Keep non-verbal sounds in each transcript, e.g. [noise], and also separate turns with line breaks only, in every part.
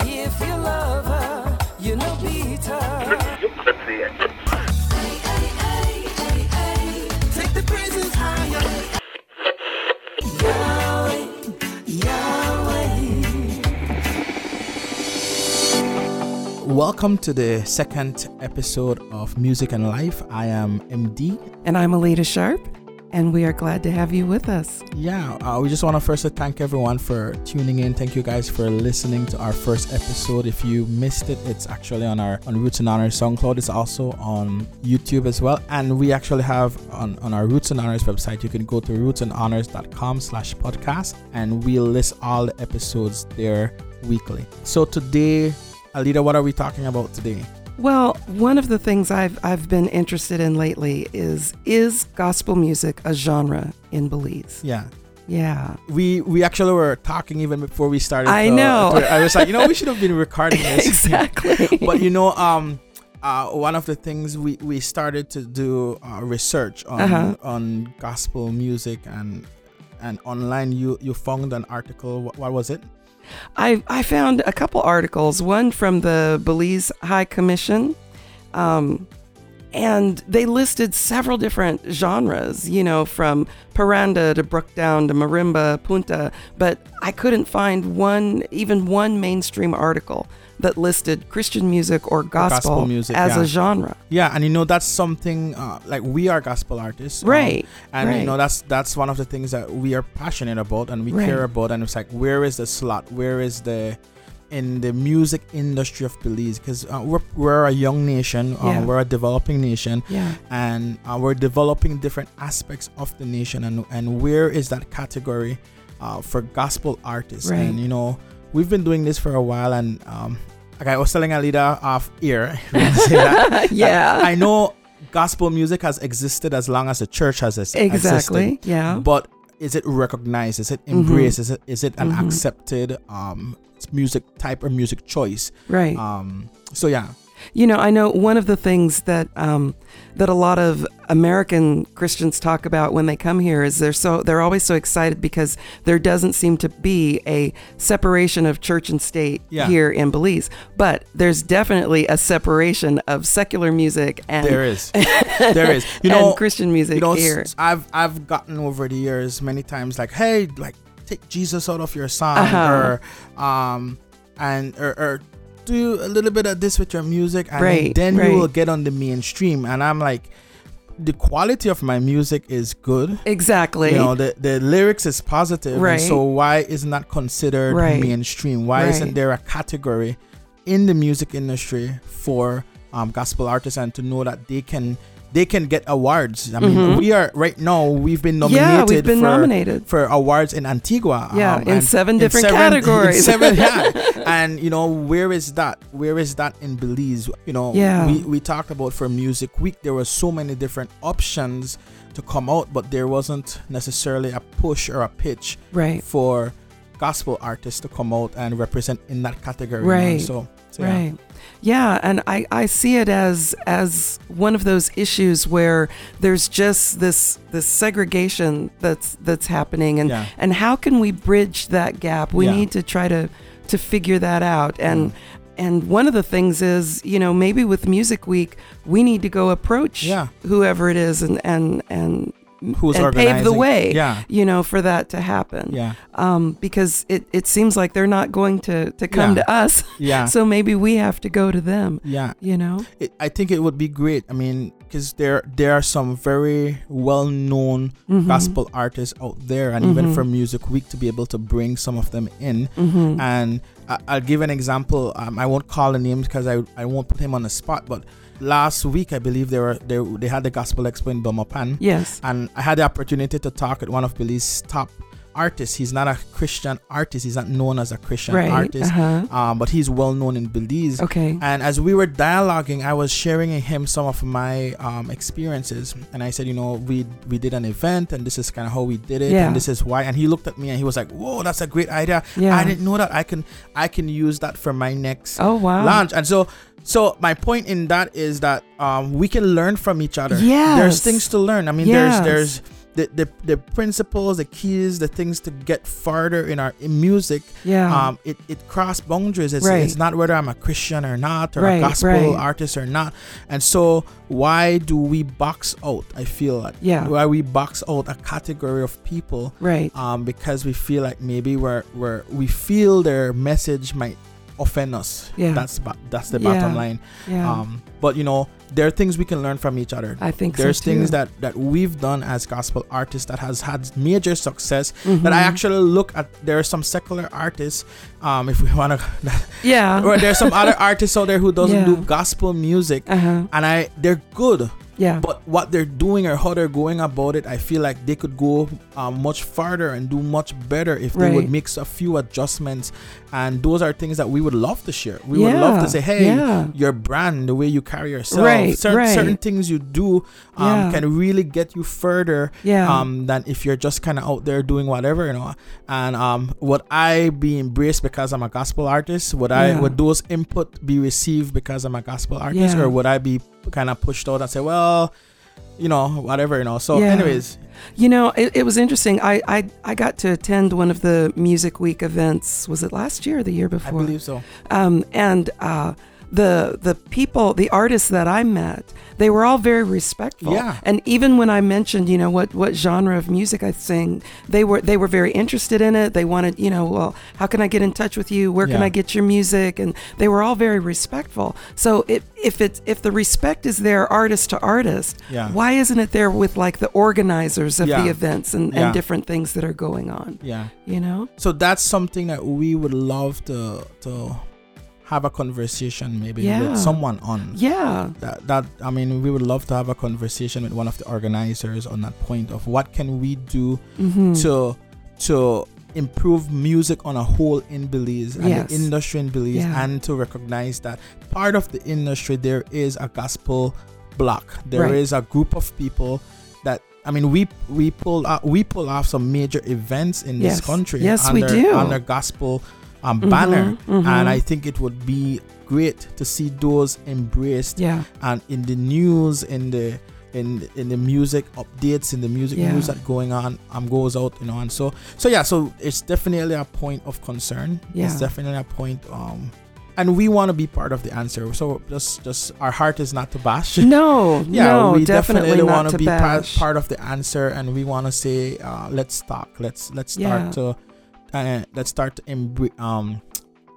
If you love her, you know beat her. Take the praises higher. Yahweh, Yahweh.
Welcome to the second episode of Music and Life. I am MD.
And I'm Alita Sharp, and we are glad to have you with us.
Yeah, uh, we just want to first thank everyone for tuning in. Thank you guys for listening to our first episode. If you missed it, it's actually on our on Roots and Honors SoundCloud. It's also on YouTube as well. And we actually have on, on our Roots and Honors website, you can go to rootsandhonors.com slash podcast and we'll list all the episodes there weekly. So today, Alita, what are we talking about today?
Well, one of the things I've I've been interested in lately is is gospel music a genre in Belize?
Yeah.
Yeah.
We we actually were talking even before we started.
I
to-
know.
to- I was like, you know, we should have been recording [laughs] this.
exactly. [laughs]
but you know, um, uh, one of the things we we started to do uh, research on
Uh-huh.
on gospel music and and online. You you found an article. What, what was it?
I I found a couple articles. One from the Belize High Commission, um, and they listed several different genres. You know, from paranda to brukdown to marimba, punta. But I couldn't find one, even one mainstream article that listed Christian music or gospel,
gospel music,
as
yeah.
a genre.
Yeah, and you know that's something uh, like we are gospel artists, um,
Right,
and you know that's that's one of the things that we are passionate about and we
Right.
care about. And it's like, where is the slot? Where is the in the music industry of Belize? Because uh, we're we're a young nation, uh,
Yeah.
we're a developing nation,
Yeah.
and uh, we're developing different aspects of the nation. And and where is that category uh, for gospel artists?
Right.
And you know, we've been doing this for a while, and um, like I was telling Alida off ear, [laughs] [laughs]
yeah.
I know gospel music has existed as long as the church has ex-
exactly.
existed.
Yeah.
But is it recognized? Is it
Mhm.
embraced? Is it is it an
Mhm.
accepted um music type or music choice?
right.
Um so yeah.
You know, I know one of the things that um, that a lot of American Christians talk about when they come here is they're so they're always so excited because there doesn't seem to be a separation of church and state
Yeah.
here in Belize, but there's definitely a separation of secular music and
There is. [laughs] there is. You know
Christian music
you know
here.
I've I've gotten over the years many times like hey like take Jesus out of your song
Uh-huh.
or um and or, or do a little bit of this with your music and
Right,
then
right.
you will get on the mainstream and I'm like the quality of my music is good
Exactly.
you know the, the lyrics is positive
Right.
and so why isn't that considered
Right.
mainstream why isn't there a category in the music industry for um, gospel artists and to know that they can they can get awards i mean
Mhm.
we are right now we've been nominated
yeah, we've been
for,
nominated.
for awards in antigua
Yeah,
um,
in seven
in
different
seven-
categories.
seven, [laughs] yeah. and you know where is that where is that in belize you know
Yeah.
we, we talked about for music week there were so many different options to come out but there wasn't necessarily a push or a pitch
right.
for gospel artists to come out and represent in that category you know,
Right.
so, so.
Right. Yeah, and I, I see it as as one of those issues where there's just this this segregation that's that's happening and
Yeah.
and how can we bridge that gap? We
Yeah.
need to try to to figure that out and mm. and one of the things is, you know, maybe with Music Week, we need to go approach
Yeah.
whoever it is and and and
Who's
and pave the way,
Yeah.
you know, for that to happen.
yeah
Um, because it, it seems like they're not going to, to come
Yeah.
to us.
yeah [laughs]
So maybe we have to go to them,
yeah
you know?
it, I think it would be great. I mean, because there there are some very well known
Mhm.
gospel artists out there, and even
Mhm.
for Music Week to be able to bring some of them in.
Mhm.
And I, I'll give an example. Um, I won't call the names because I I won't put him on the spot. But last week, I believe they were they they had the gospel expo in Belmopan,
yes.
and I had the opportunity to talk with one of Belize's top artists. He's not a Christian artist. He's not known as a Christian
Right.
artist,
Uh-huh.
um, but he's well known in Belize.
Okay.
And as we were dialoguing, I was sharing him some of my um, experiences, and I said, you know, we we did an event, and this is kind of how we did it,
Yeah.
and this is why. And he looked at me and he was like, "Whoa, that's a great idea!
Yeah.
I didn't know that. I can I can use that for my next
Oh, wow.
launch." And so, so my point in that is that um, we can learn from each other.
Yes.
there's things to learn. I mean,
Yes.
there's there's the, the the principles, the keys, the things to get farther in our in music.
Yeah.
Um, it it cross boundaries. It's,
Right.
it's not whether I'm a Christian or not, or
Right,
a gospel
right.
artist or not. And so, why do we box out? I feel like
Yeah.
why we box out a category of people
right.
um, because we feel like maybe we're, we're we feel their message might offend us.
Yeah.
That's ba- that's the
Yeah.
bottom line.
Yeah.
Um, but you know, there are things we can learn from each other.
I think
There's
so
things that that we've done as gospel artists that has had major success.
Mhm.
That I actually look at. There are some secular artists. Um, if we [laughs] want to, [laughs]
Yeah.
or there's some other [laughs] artists out there who doesn't
Yeah.
do gospel music,
Uh huh.
and I they're good.
Yeah.
But what they're doing or how they're going about it, I feel like they could go um, much farther and do much better if they would
Right.
mix a few adjustments. And those are things that we would love to share. We would love to say, hey,
yeah.
your brand, the way you carry yourself,
Right,
certain,
right.
certain things you do um,
Yeah.
can really get you further
Yeah.
um, than if you're just kind of out there doing whatever, you know. And um, would I be embraced because I'm a gospel artist? Would I would those input be received because I'm a gospel artist,
Yeah.
or would I be kind of pushed out and say, well, you know, whatever, you know? So,
Yeah.
anyways,
You know, it, it was interesting. I, I I got to attend one of the Music Week events. Was it last year or the year before?
I believe so.
Um, and uh, the the people, the artists that I met, they were all very respectful.
Yeah.
And even when I mentioned, you know, what what genre of music I sing, they were they were very interested in it. They wanted, you know, well, how can I get in touch with you? Where can I get your music? And they were all very respectful. So if if it's if the respect is there, artist to artist,
Yeah.
why isn't it there with like the organizers of the events and,
Yeah.
and different things that are going on?
Yeah.
You know?
So that's something that we would love to to have a conversation maybe
Yeah.
with someone on.
Yeah.
That, that I mean, we would love to have a conversation with one of the organizers on that point of what can we do
Mhm.
to to improve music on a whole in Belize and
Yes.
the industry in Belize
Yeah.
and to recognize that part of the industry there is a gospel block. There is
Right.
a group of people that I mean we we pull out, we pull off some major events in
Yes.
this country
Yes, we
under,
do.
under gospel um,
Mhm,
banner
mhm.
and I think it would be great to see those embraced
Yeah.
and in the news in the in in the music updates in the music
Yeah.
news that going on um goes out you know and so so yeah so it's definitely a point of concern
Yeah.
it's definitely a point um and we want to be part of the answer so just just our heart is not to bash
No, [laughs]
yeah
no,
we
definitely,
definitely, want
to
be part, part of the answer and we want to say uh let's talk let's let's start
Yeah.
to uh, let's start to embr- um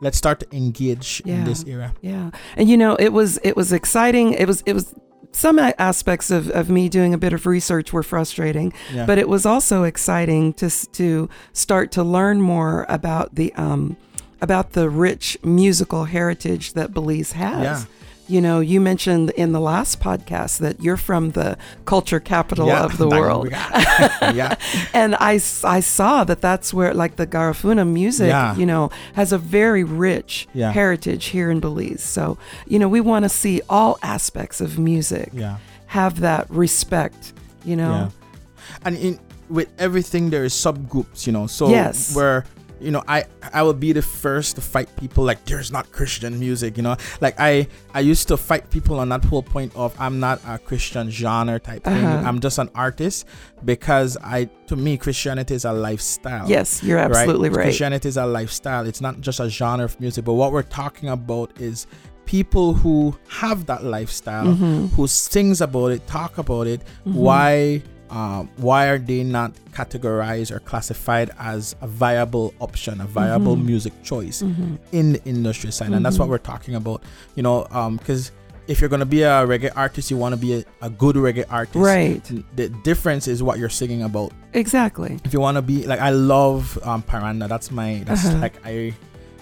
let's start to engage in this era
Yeah, and you know, it was it was exciting. It was it was some aspects of, of me doing a bit of research were frustrating,
yeah
but it was also exciting to to start to learn more about the um about the rich musical heritage that Belize has.
Yeah.
You know, you mentioned in the last podcast that you're from the culture capital
Yeah,
of the world. [laughs]
yeah
and I, I saw that that's where like the Garifuna music,
Yeah.
you know, has a very rich
Yeah.
heritage here in Belize. So, you know, we want to see all aspects of music
yeah
have that respect, you know.
And in with everything there is subgroups, you know. So
Yes.
where you know, I I will be the first to fight people like there's not Christian music, you know. Like I I used to fight people on that whole point of I'm not a Christian genre type thing.
Uh-huh.
I'm just an artist because I to me Christianity is a lifestyle.
Yes, you're absolutely right.
Christianity is a lifestyle. It's not just a genre of music, but what we're talking about is people who have that lifestyle,
Mhm.
who sings about it, talk about it.
Mhm.
Why? Um, why are they not categorized or classified as a viable option, a viable
Mhm.
music choice
Mhm.
in the industry side? And that's what
Mhm.
we're talking about. You know, because if you're gonna be a reggae artist, you want to be a, a good reggae artist.
Right.
The difference is what you're singing about
Exactly.
if you want to be like I love um Paranda. That's my that's
Uh-huh.
like I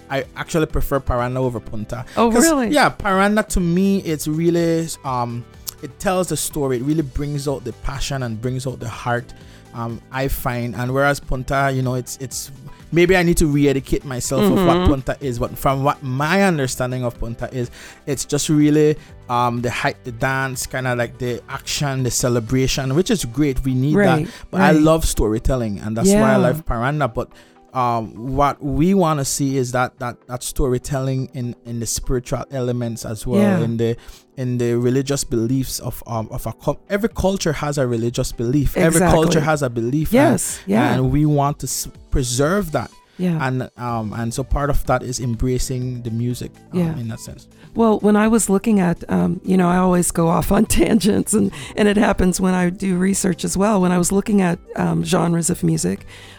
I actually prefer Paranda over Punta.
Oh, really?
Yeah, Paranda to me it's really um it tells the story. It really brings out the passion and brings out the heart. Um, I find and whereas Punta, you know, it's it's maybe I need to re-educate myself of what
Mhm.
Punta is. But from what my understanding of Punta is, it's just really um the hype, the dance, kind of like the action, the celebration, which is great. We need that.
Right.
But I love storytelling, and that's why I love Paranda. But um, what we want to see is that that that storytelling in in the spiritual elements as well
Yeah.
in the in the religious beliefs of um of a every culture has a religious belief every culture has a belief and-
Yes. Yeah.
and we want to s- preserve that
yeah.
and um and so part of that is embracing the music um,
Yeah.
in that sense
Well, when I was looking at, um, you know, I always go off on [laughs] tangents, and, and it happens when I do research as well. When I was looking at um, genres of music,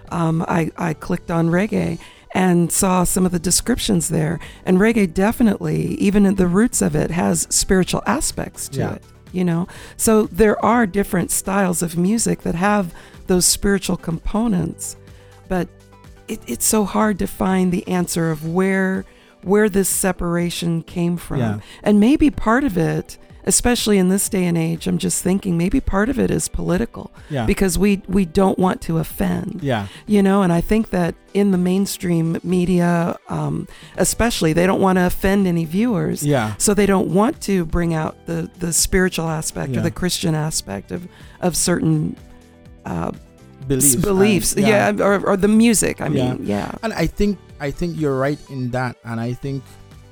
um, I, I clicked on reggae and saw some of the descriptions there. And reggae definitely, even in the roots of it, has spiritual aspects to
Yeah.
it, you know? So there are different styles of music that have those spiritual components, but it, it's so hard to find the answer of where where this separation came from.
Yeah.
And maybe part of it, especially in this day and age, I'm just thinking maybe part of it is political
yeah
because we we don't want to offend.
yeah
You know, and I think that in the mainstream media, um, especially, they don't want to offend any viewers.
yeah
So they don't want to bring out the, the spiritual aspect
Yeah.
or the Christian aspect of, of certain uh,
beliefs,
s-
and-
beliefs. yeah, or, or the music. I
Yeah.
mean, yeah.
and i think i think you're right in that and i think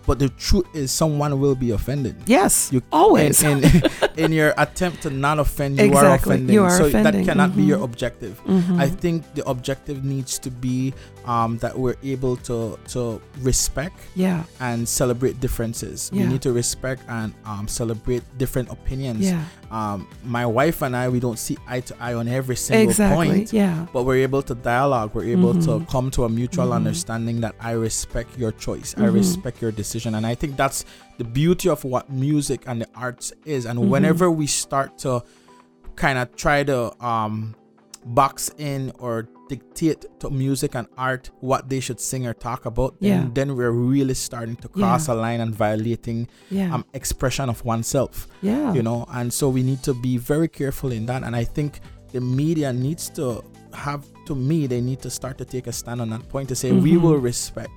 but the truth is someone will be offended
Yes,
You-
always.
in, in, [laughs] in your attempt to not offend you are
Exactly.
offending
You are
so
offending.
that cannot be your
Mhm.
objective
Mhm.
i think the objective needs to be um, that we're able to to respect
yeah,
and celebrate differences we need to respect and um, celebrate different opinions
yeah,
um, my wife and i we don't see eye to eye on every single
exactly.
point
Yeah,
but we're able to dialogue we're able to
Mhm.
come to a mutual
Mhm.
understanding that i respect your choice i
Mhm.
respect your decision and i think that's the beauty of what music and the arts is and
Mhm.
whenever we start to kind of try to um box in or dictate to music and art what they should sing or talk about then,
Yeah.
then we're really starting to cross a line and violating
yeah,
um expression of oneself
yeah.
you know and so we need to be very careful in that and i think the media needs to have to me they need to start to take a stand on that point to say we
Mhm.
will respect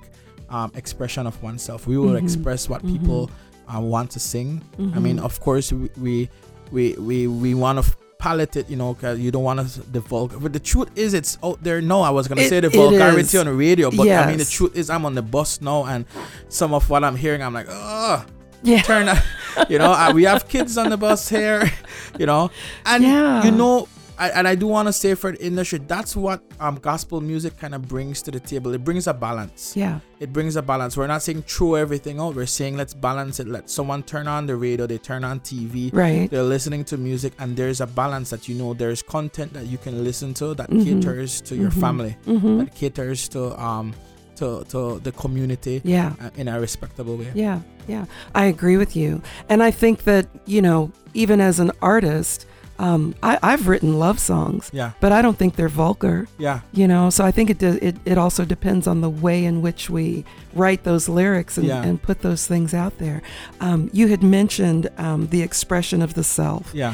um, expression of oneself we will
Mhm.
express what people uh, want to sing i mean
Mhm.
of course we we we we, we want to palette it you know because you don't want to the vulgar but the truth is it's out there. No i was gonna
It-
say the vulgarity on the radio but i mean the truth is i'm on the bus now and some of what i'm hearing i'm like oh
yeah,
turn [laughs] you know we have kids on the bus here [laughs] you know and
Yeah.
you know I, and i do want to say for the industry that's what um gospel music kind of brings to the table. It brings a balance.
Yeah,
it brings a balance. We're not saying throw everything out. We're saying let's balance it. Let someone turn on the radio they turn on tv
right.
they're listening to music and there's a balance that you know there's content that you can listen to that
Mhm.
caters to your
Mhm.
family
hmm
that caters to um to to the community
Yeah,
uh, in a respectable way.
Yeah, yeah. I agree with you, and I think that you know, even as an artist, um, I, I've written love songs,
yeah.
but I don't think they're vulgar.
yeah.
You know so i think it, does, it it also depends on the way in which we write those lyrics and,
Yeah.
and put those things out there. Um, you had mentioned um, the expression of the self.
Yeah.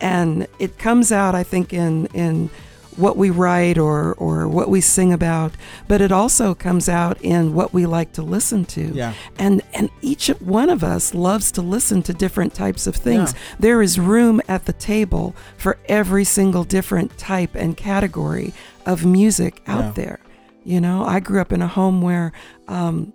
And it comes out i think in in what we write or or what we sing about but it also comes out in what we like to listen to.
Yeah.
And and each one of us loves to listen to different types of things. There is room at the table for every single different type and category of music out
Yeah.
there. You know i grew up in a home where um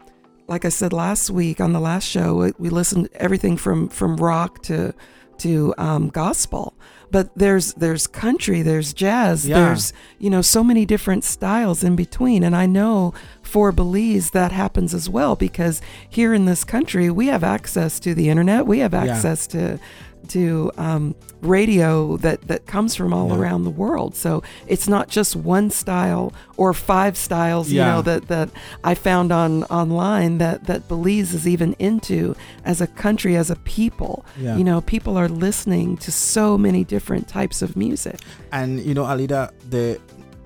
like i said last week on the last show we, we listened everything from from rock to to um, gospel but there's there's country there's jazz
Yeah.
there's you know so many different styles in between and i know for belize that happens as well because here in this country we have access to the internet we have
Yeah.
access to to um, radio that that comes from all
Yeah.
around the world so it's not just one style or five styles you know that that i found on online that that belize is even into as a country as a people
Yeah.
you know people are listening to so many different types of music
and you know alida the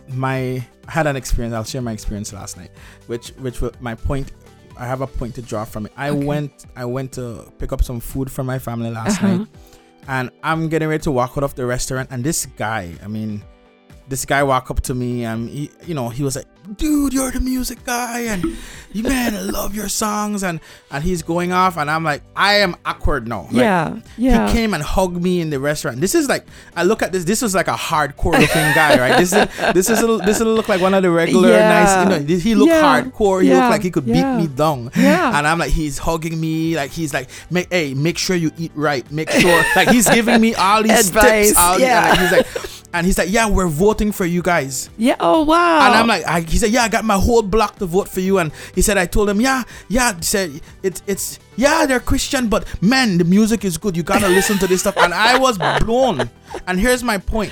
my I had an experience i'll share my experience last night which which my point i have a point to draw from it i
Okay.
went i went to pick up some food for my family last
Uh-huh.
night and i'm getting ready to walk out of the restaurant and this guy i mean this guy walked up to me and he you know he was like dude, you're the music guy, and you man, I love your songs, and and he's going off, and I'm like, I am awkward now. Like,
yeah, yeah.
He came and hugged me in the restaurant. This is like, I look at this. This was like a hardcore looking guy, right? This is this is a, this will look like one of the regular
Yeah.
nice. You know, he looked
Yeah.
hardcore. He
Yeah.
looked like he could beat me down.
Yeah.
And I'm like, he's hugging me, like he's like, make hey, make sure you eat right. Make sure, like he's giving me all these [laughs]
Advice,
tips. All,
yeah.
And he's like, and he's like, yeah, we're voting for you guys.
yeah. Oh wow.
And I'm like, I, he said, yeah, I got my whole block to vote for you. And he said, I told him, yeah, yeah. He said, it's, it's, yeah, they're Christian, but man, the music is good. You gotta [laughs] listen to this stuff. And I was blown. And here's my point.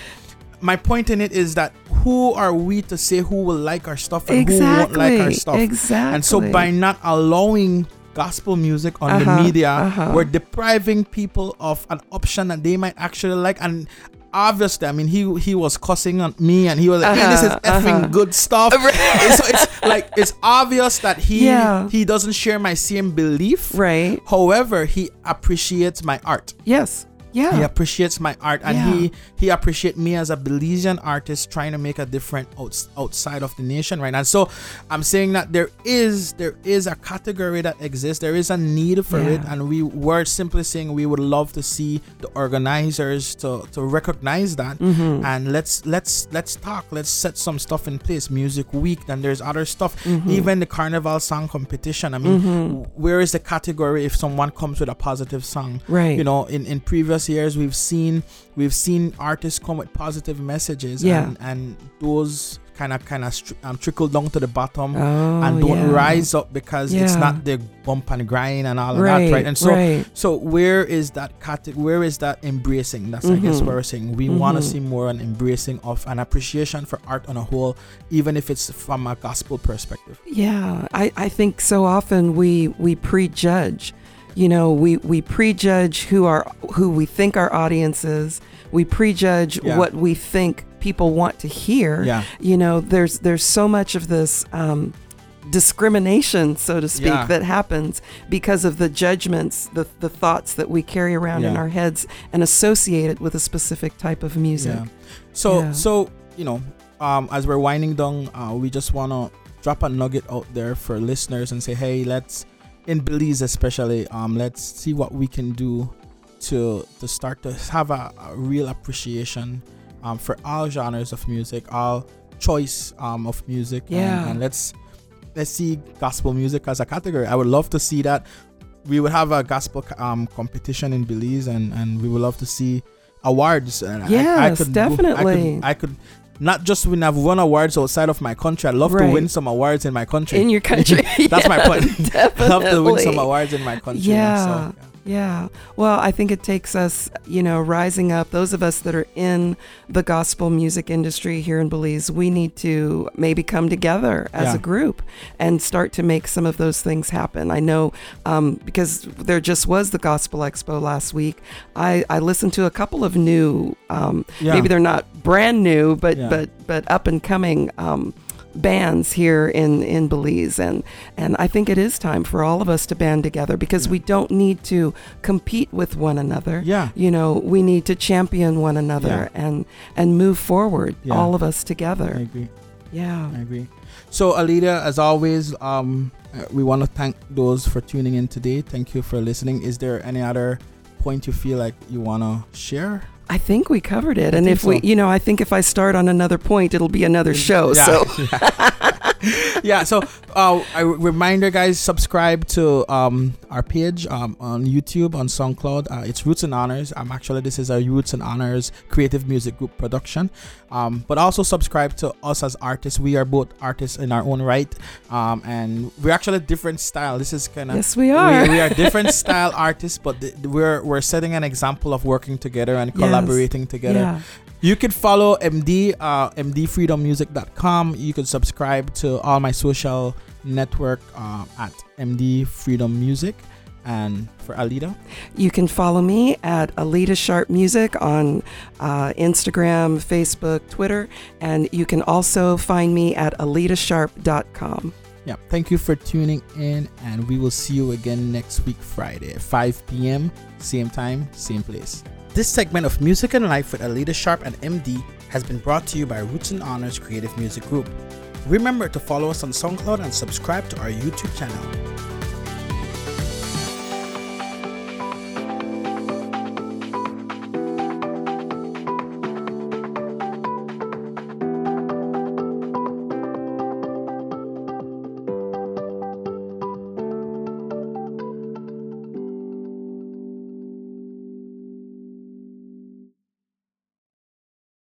My point in it is that who are we to say who will like our stuff and who won't like our stuff?
exactly.
And so by not allowing gospel music on
Uh-huh,
the media,
uh-huh.
we're depriving people of an option that they might actually like. And obviously, I mean, he he was cussing on me, and he was like, "Man, this is
Uh-huh,
effing
uh-huh.
good stuff." [laughs] So it's like it's obvious that he
Yeah.
he doesn't share my same belief.
right.
However, he appreciates my art.
Yes. Yeah.
He appreciates my art, and
Yeah.
he he appreciates me as a Belizean artist trying to make a difference outs, outside of the nation, right? And so, I'm saying that there is there is a category that exists. There is a need for it, and we were simply saying we would love to see the organizers to to recognize that,
Mm-hmm.
and let's let's let's talk. Let's set some stuff in place. Music Week, then there's other stuff.
Mm-hmm.
Even the Carnival Song Competition. I mean, where is the category if someone comes with a positive song?
Right.
you know in in previous years we've seen we've seen artists come with positive messages
Yeah.
and and those kind of kind of str- um, trickle down to the bottom
Oh,
and don't
yeah.
rise up because it's not the bump and grind and all of
Right.
that right and so
right.
so where is that cate- where is that embracing that's i guess
Mhm.
what we're saying we want to see more an embracing of an appreciation for art on a whole even if it's from a gospel perspective
Yeah, I, I think so often we we prejudge. You know, we, we prejudge who our who we think our audience is. We prejudge
Yeah.
what we think people want to hear.
yeah
You know, there's there's so much of this um, discrimination, so to speak,
Yeah.
that happens because of the judgments, the the thoughts that we carry around in our heads and associate it with a specific type of music.
Yeah. So
Yeah.
so you know, um, as we're winding down, uh, we just wanna drop a nugget out there for listeners and say, hey, let's in Belize especially, um, let's see what we can do to to start to have a, a real appreciation um, for all genres of music, all choice um, of music.
Yeah.
and let's let's see gospel music as a category. I would love to see that. We would have a gospel um, competition in Belize, and, and we would love to see awards. And I- I, could,
definitely.
I could, I could not just when I've won awards outside of my country. I'd love to win some awards in my country.
In your [laughs] country.
That's my [laughs] point. [laughs] I'd love to win some awards in my country.
Yeah.
So,
Yeah. Well, I think it takes us, you know, rising up, those of us that are in the gospel music industry here in Belize, we need to maybe come together as
Yeah.
a group and start to make some of those things happen. I know um, because there just was the Gospel Expo last week, I, I listened to a couple of new, um,
Yeah.
maybe they're not brand new, but,
Yeah.
but, but up and coming. Um, bands here in in Belize and and I think it is time for all of us to band together because
Yeah.
we don't need to compete with one another.
Yeah.
You know, we need to champion one another and and move forward
Yeah.
all of us together.
I agree.
Yeah.
I agree. So, Alida, as always, um, we want to thank those for tuning in today. Thank you for listening. Is there any other point you feel like you want to share?
I think we covered it.
I
and if we, you know, I think if I start on another point, it'll be another show.
Yeah.
So [laughs] [laughs]
yeah. So, uh, a reminder, guys, subscribe to um our page um on YouTube on SoundCloud. Uh, it's Roots and Honors. I'm um, actually, this is a Roots and Honors Creative Music Group production. Um, but also subscribe to us as artists. We are both artists in our own right. Um, and we're actually different style. This is kind of
yes, we are.
We, we are [laughs] different style artists, but th- we're we're setting an example of working together and
Yes.
collaborating together.
Yeah.
You could follow MD, uh, mdfreedommusic.com. You could subscribe to all my social network uh, at MD Freedom Music. And for Alida,
You can follow me at Alita Sharp Music on uh, Instagram, Facebook, Twitter, and you can also find me at alitasharp.com.
yeah, thank you for tuning in, and we will see you again next week, Friday, 5 p.m., same time, same place. This segment of Music and Life with Alida Sharp and MD has been brought to you by Roots and Honors Creative Music Group. Remember to follow us on SoundCloud and subscribe to our YouTube channel.